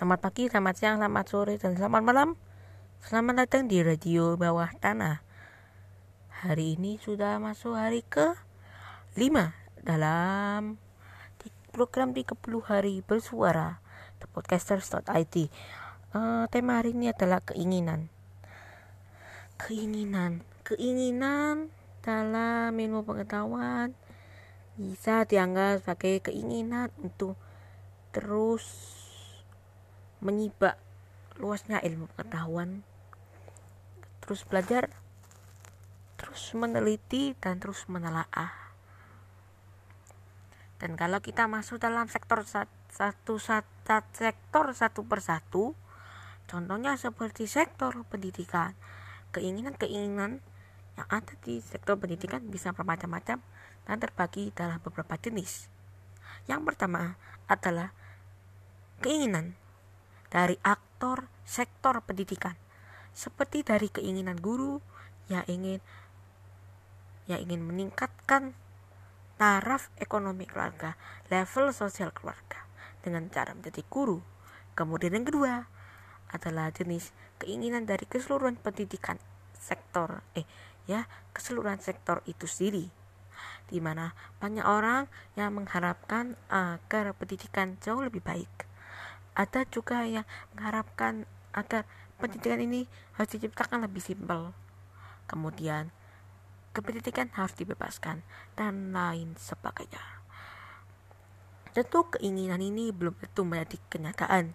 Selamat pagi, selamat siang, selamat sore, dan selamat malam. Selamat datang di Radio Bawah Tanah. Hari ini sudah masuk hari ke 5 dalam program 30 hari bersuara The Podcasters.it. Uh, tema hari ini adalah keinginan. Keinginan, keinginan dalam ilmu pengetahuan bisa dianggap sebagai keinginan untuk terus menyibak luasnya ilmu pengetahuan terus belajar terus meneliti dan terus menelaah dan kalau kita masuk dalam sektor satu, satu sektor satu persatu contohnya seperti sektor pendidikan keinginan-keinginan yang ada di sektor pendidikan bisa bermacam-macam dan terbagi dalam beberapa jenis. Yang pertama adalah keinginan dari aktor sektor pendidikan, seperti dari keinginan guru yang ingin yang ingin meningkatkan taraf ekonomi keluarga, level sosial keluarga dengan cara menjadi guru. Kemudian yang kedua adalah jenis keinginan dari keseluruhan pendidikan sektor eh ya keseluruhan sektor itu sendiri. Di mana banyak orang yang mengharapkan agar pendidikan jauh lebih baik ada juga yang mengharapkan agar pendidikan ini harus diciptakan lebih simpel. Kemudian kependidikan harus dibebaskan dan lain sebagainya. Tentu keinginan ini belum tentu menjadi kenyataan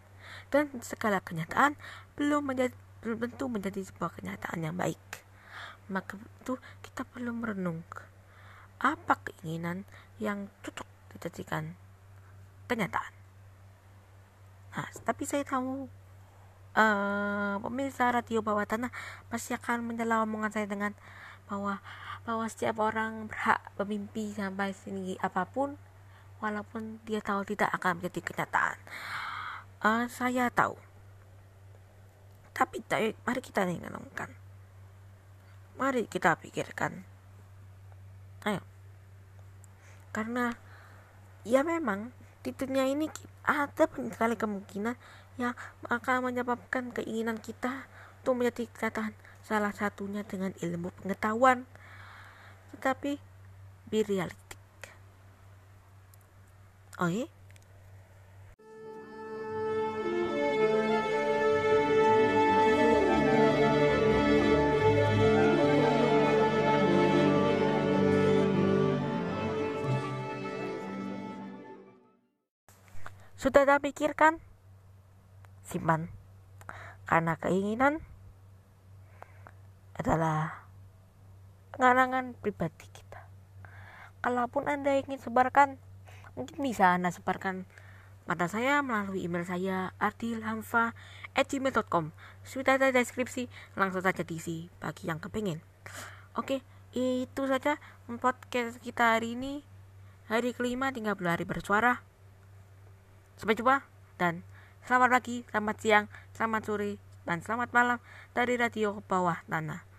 dan segala kenyataan belum menjadi belum tentu menjadi sebuah kenyataan yang baik. Maka itu kita perlu merenung apa keinginan yang cocok dijadikan kenyataan. Nah, tapi saya tahu uh, pemirsa radio bawah tanah pasti akan menyela omongan saya dengan bahwa bahwa setiap orang berhak bermimpi sampai sini apa pun walaupun dia tahu tidak akan menjadi kenyataan. Uh, saya tahu. Tapi mari kita renungkan Mari kita pikirkan. Ayo. Karena ya memang di dunia ini ada sekali kemungkinan yang akan menyebabkan keinginan kita untuk menjadi kenyataan salah satunya dengan ilmu pengetahuan tetapi be realistic oh iya Sudah tak pikirkan? Simpan. Karena keinginan adalah pengarangan pribadi kita. Kalaupun Anda ingin sebarkan, mungkin bisa Anda sebarkan pada saya melalui email saya ardilhamfa@gmail.com. Sudah ada deskripsi, langsung saja diisi bagi yang kepingin. Oke, itu saja podcast kita hari ini. Hari kelima 30 hari bersuara. Sampai jumpa dan selamat pagi, selamat siang, selamat sore, dan selamat malam dari Radio Bawah Tanah.